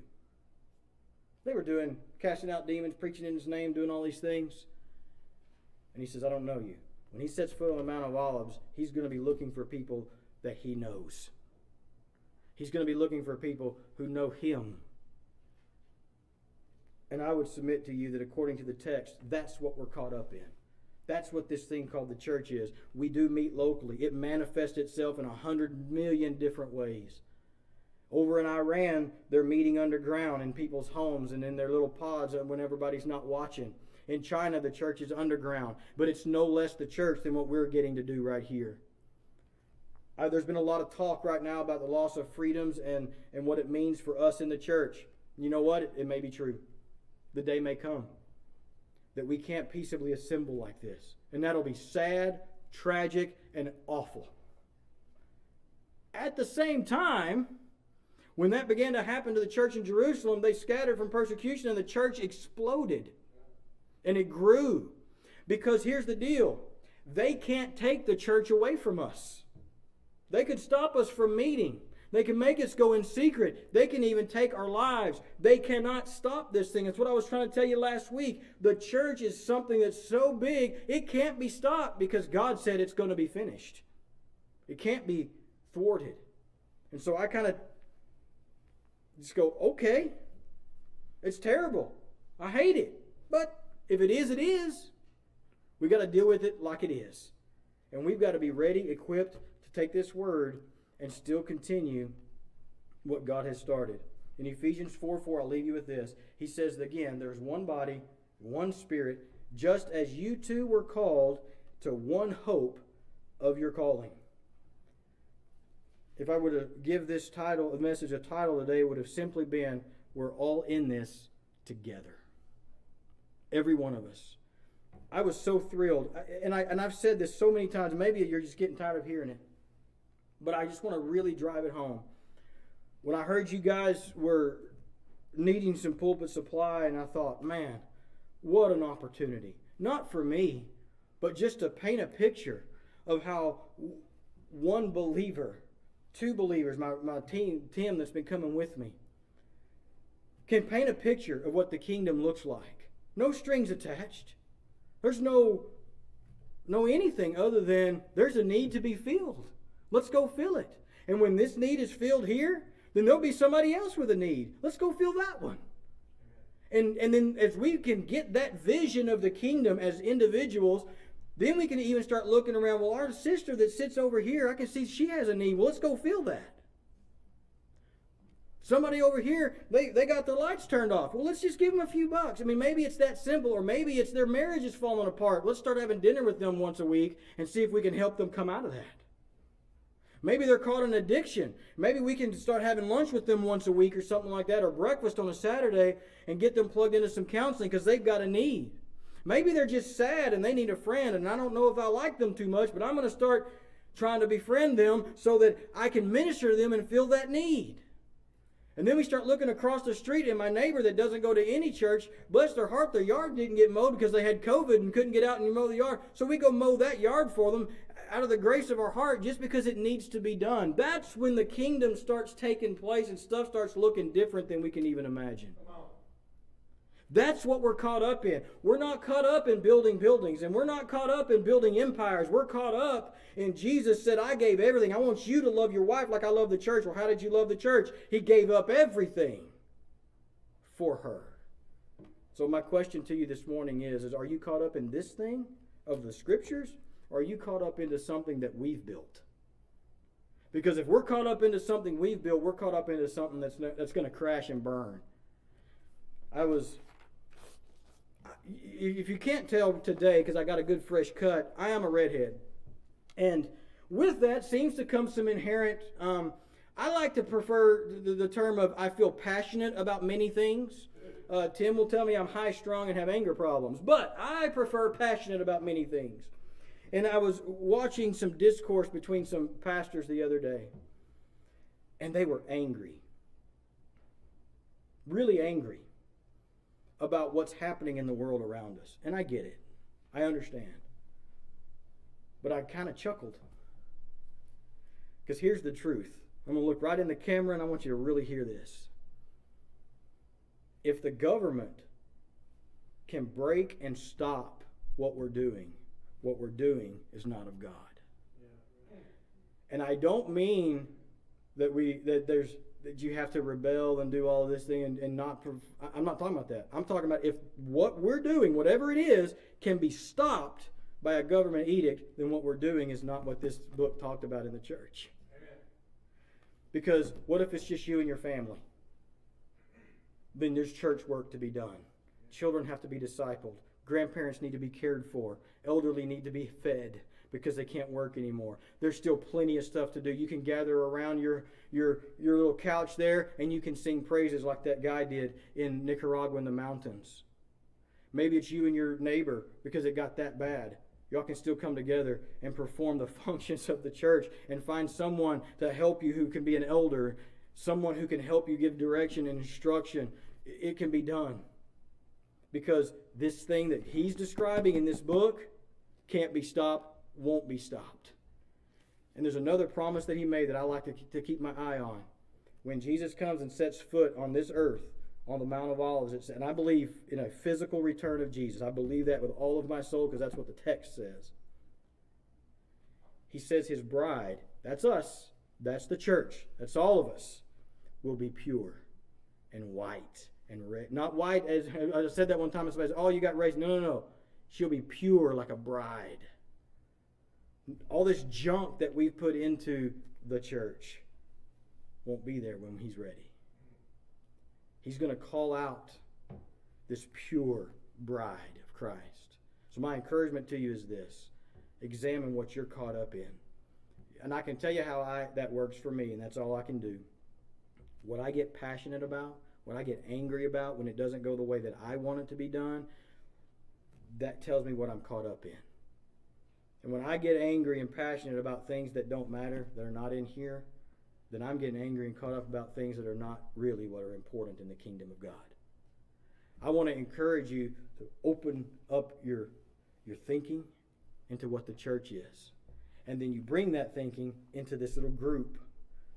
They were doing casting out demons, preaching in His name, doing all these things. And he says, "I don't know you." When he sets foot on the Mount of Olives, he's going to be looking for people that he knows. He's going to be looking for people who know him. And I would submit to you that according to the text, that's what we're caught up in. That's what this thing called the church is. We do meet locally. It manifests itself in a hundred million different ways. Over in Iran, they're meeting underground in people's homes and in their little pods when everybody's not watching. In China, the church is underground, but it's no less the church than what we're getting to do right here. There's been a lot of talk right now about the loss of freedoms and, and what it means for us in the church. You know what? It, it may be true. The day may come that we can't peaceably assemble like this. And that'll be sad, tragic, and awful. At the same time, when that began to happen to the church in Jerusalem, they scattered from persecution and the church exploded. And it grew. Because here's the deal they can't take the church away from us. They could stop us from meeting. They can make us go in secret. They can even take our lives. They cannot stop this thing. That's what I was trying to tell you last week. The church is something that's so big, it can't be stopped because God said it's going to be finished. It can't be thwarted. And so I kind of just go, okay, it's terrible. I hate it. But if it is, it is. We've got to deal with it like it is. And we've got to be ready, equipped take this word and still continue what God has started. In Ephesians 4 4, I'll leave you with this. He says again, there's one body, one spirit, just as you two were called to one hope of your calling. If I were to give this title, a message, a title today, would have simply been, We're all in this together. Every one of us. I was so thrilled. And, I, and I've said this so many times, maybe you're just getting tired of hearing it but I just want to really drive it home. When I heard you guys were needing some pulpit supply, and I thought, man, what an opportunity. Not for me, but just to paint a picture of how one believer two believers, my, my team, Tim, that's been coming with me, can paint a picture of what the kingdom looks like. No strings attached. There's no no anything other than there's a need to be filled. Let's go fill it. And when this need is filled here, then there'll be somebody else with a need. Let's go fill that one. And, and then as we can get that vision of the kingdom as individuals, then we can even start looking around. Well, our sister that sits over here, I can see she has a need. Well, let's go fill that. Somebody over here, they, they got their lights turned off. Well, let's just give them a few bucks. I mean, maybe it's that simple, or maybe it's their marriage is falling apart. Let's start having dinner with them once a week and see if we can help them come out of that. Maybe they're caught in addiction. Maybe we can start having lunch with them once a week or something like that, or breakfast on a Saturday and get them plugged into some counseling because they've got a need. Maybe they're just sad and they need a friend, and I don't know if I like them too much, but I'm going to start trying to befriend them so that I can minister to them and fill that need. And then we start looking across the street, and my neighbor that doesn't go to any church, bless their heart, their yard didn't get mowed because they had COVID and couldn't get out and mow the yard. So we go mow that yard for them out of the grace of our heart just because it needs to be done. That's when the kingdom starts taking place and stuff starts looking different than we can even imagine. That's what we're caught up in. We're not caught up in building buildings and we're not caught up in building empires. We're caught up in Jesus said, I gave everything. I want you to love your wife like I love the church. Well, how did you love the church? He gave up everything for her. So my question to you this morning is, is are you caught up in this thing of the scriptures or are you caught up into something that we've built? Because if we're caught up into something we've built, we're caught up into something that's, that's going to crash and burn. I was if you can't tell today, because I got a good fresh cut, I am a redhead. And with that seems to come some inherent. Um, I like to prefer the, the, term of I feel passionate about many things. Uh, Tim will tell me I'm high strung and have anger problems, but I prefer passionate about many things. And I was watching some discourse between some pastors the other day, and they were angry. Really angry about what's happening in the world around us. And I get it, I understand. But I kind of chuckled. Because here's the truth I'm going to look right in the camera and I want you to really hear this. If the government can break and stop what we're doing, what we're doing is not of God. And I don't mean that we that there's that you have to rebel and do all this thing and, and not. I'm not talking about that. I'm talking about if what we're doing, whatever it is, can be stopped by a government edict, then what we're doing is not what this book talked about in the church. Amen. Because what if it's just you and your family? Then there's church work to be done. Children have to be discipled. Grandparents need to be cared for. Elderly need to be fed because they can't work anymore. There's still plenty of stuff to do. You can gather around your your your little couch there and you can sing praises like that guy did in Nicaragua in the mountains. Maybe it's you and your neighbor because it got that bad. Y'all can still come together and perform the functions of the church and find someone to help you who can be an elder, someone who can help you give direction and instruction. It can be done. Because this thing that he's describing in this book can't be stopped won't be stopped. And there's another promise that he made that I like to, to keep my eye on. When Jesus comes and sets foot on this earth, on the Mount of Olives, and I believe in a physical return of Jesus. I believe that with all of my soul because that's what the text says. He says his bride, that's us, that's the church, that's all of us, will be pure and white and red. Not white as I said that one time. Somebody said, "Oh, you got raised." No, no, no. She'll be pure like a bride all this junk that we've put into the church won't be there when he's ready. He's going to call out this pure bride of Christ. So, my encouragement to you is this examine what you're caught up in. And I can tell you how I, that works for me, and that's all I can do. What I get passionate about, what I get angry about when it doesn't go the way that I want it to be done, that tells me what I'm caught up in. And when I get angry and passionate about things that don't matter, that are not in here, then I'm getting angry and caught up about things that are not really what are important in the kingdom of God. I want to encourage you to open up your, your thinking into what the church is. And then you bring that thinking into this little group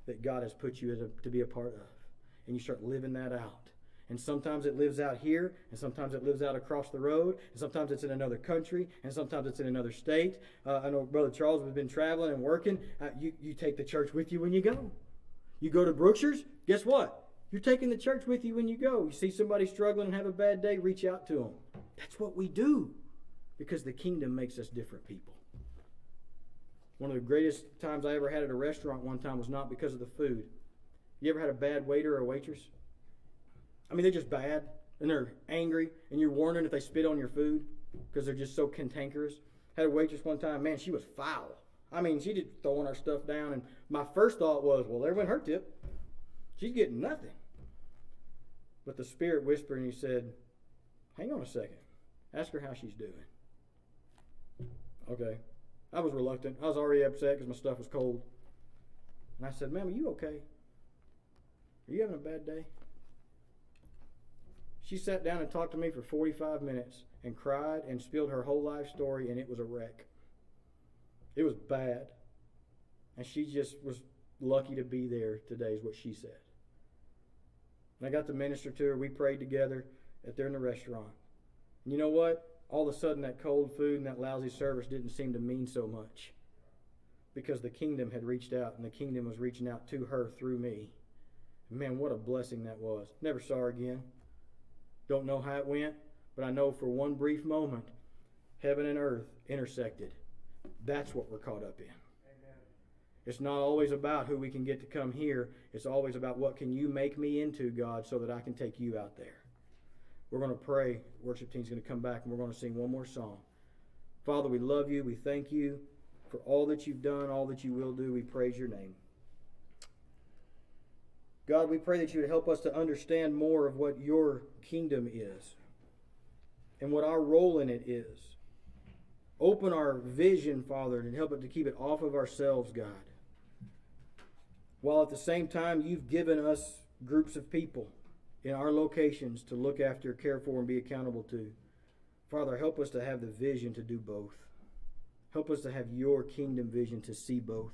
that God has put you to be a part of. And you start living that out. And sometimes it lives out here, and sometimes it lives out across the road, and sometimes it's in another country, and sometimes it's in another state. Uh, I know Brother Charles has been traveling and working. Uh, you, you take the church with you when you go. You go to Brookshire's, guess what? You're taking the church with you when you go. You see somebody struggling and have a bad day, reach out to them. That's what we do because the kingdom makes us different people. One of the greatest times I ever had at a restaurant one time was not because of the food. You ever had a bad waiter or waitress? I mean, they're just bad and they're angry, and you're wondering if they spit on your food because they're just so cantankerous. Had a waitress one time, man, she was foul. I mean, she just throwing our stuff down, and my first thought was, well, there went her tip. She's getting nothing. But the Spirit whispered and he said, hang on a second. Ask her how she's doing. Okay. I was reluctant. I was already upset because my stuff was cold. And I said, Ma'am, are you okay? Are you having a bad day? She sat down and talked to me for 45 minutes and cried and spilled her whole life story, and it was a wreck. It was bad. And she just was lucky to be there today, is what she said. And I got to minister to her. We prayed together at there in the restaurant. And you know what? All of a sudden, that cold food and that lousy service didn't seem to mean so much because the kingdom had reached out and the kingdom was reaching out to her through me. Man, what a blessing that was. Never saw her again. Don't know how it went, but I know for one brief moment, heaven and earth intersected. That's what we're caught up in. It's not always about who we can get to come here. It's always about what can you make me into, God, so that I can take you out there. We're going to pray. Worship team's going to come back and we're going to sing one more song. Father, we love you. We thank you for all that you've done, all that you will do. We praise your name. God, we pray that you would help us to understand more of what your kingdom is and what our role in it is. Open our vision, Father, and help us to keep it off of ourselves, God while at the same time you've given us groups of people in our locations to look after, care for, and be accountable to. Father, help us to have the vision to do both. Help us to have your kingdom vision to see both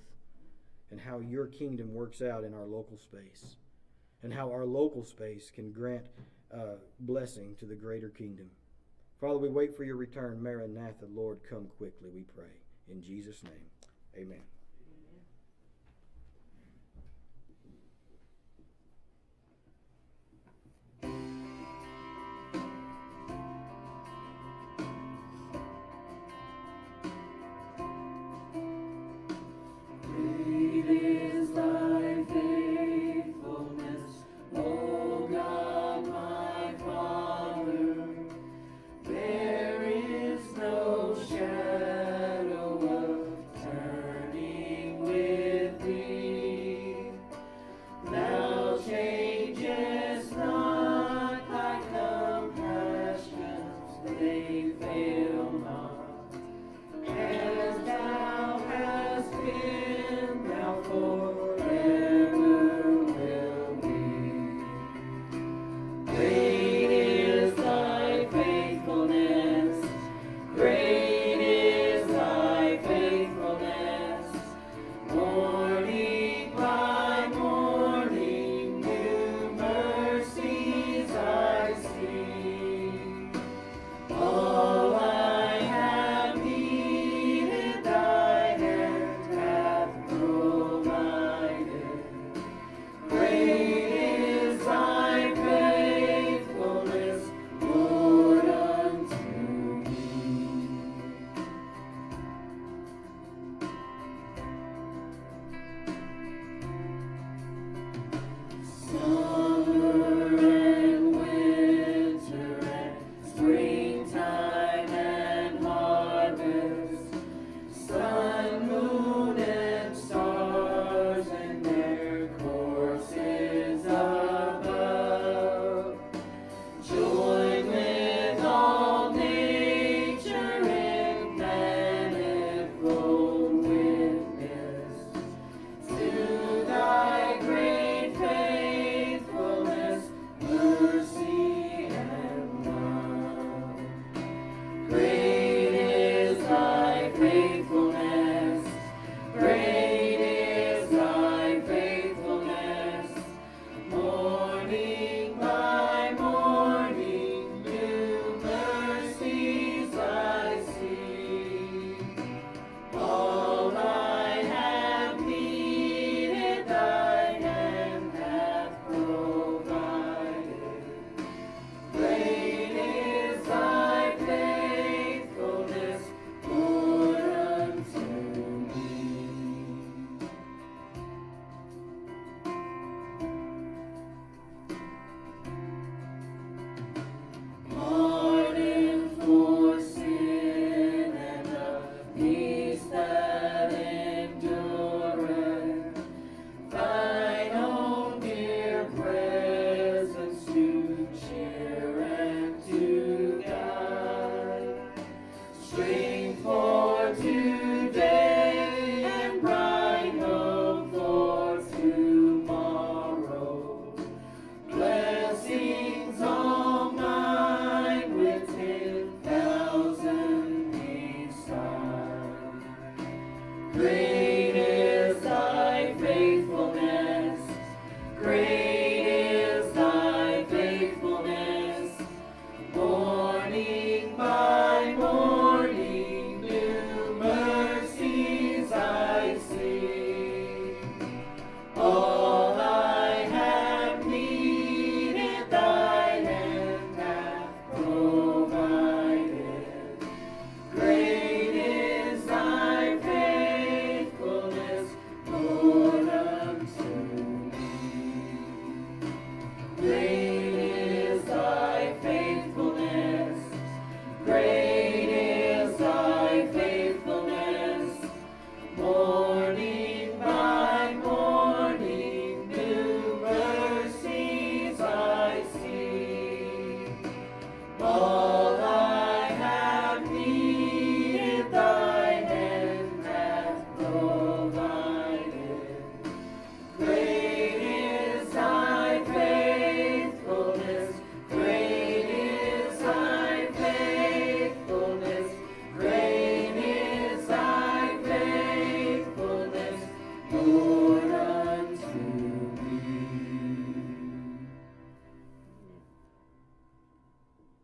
and how your kingdom works out in our local space and how our local space can grant uh, blessing to the greater kingdom. Father, we wait for your return. Maranatha, Lord, come quickly, we pray. In Jesus' name, amen.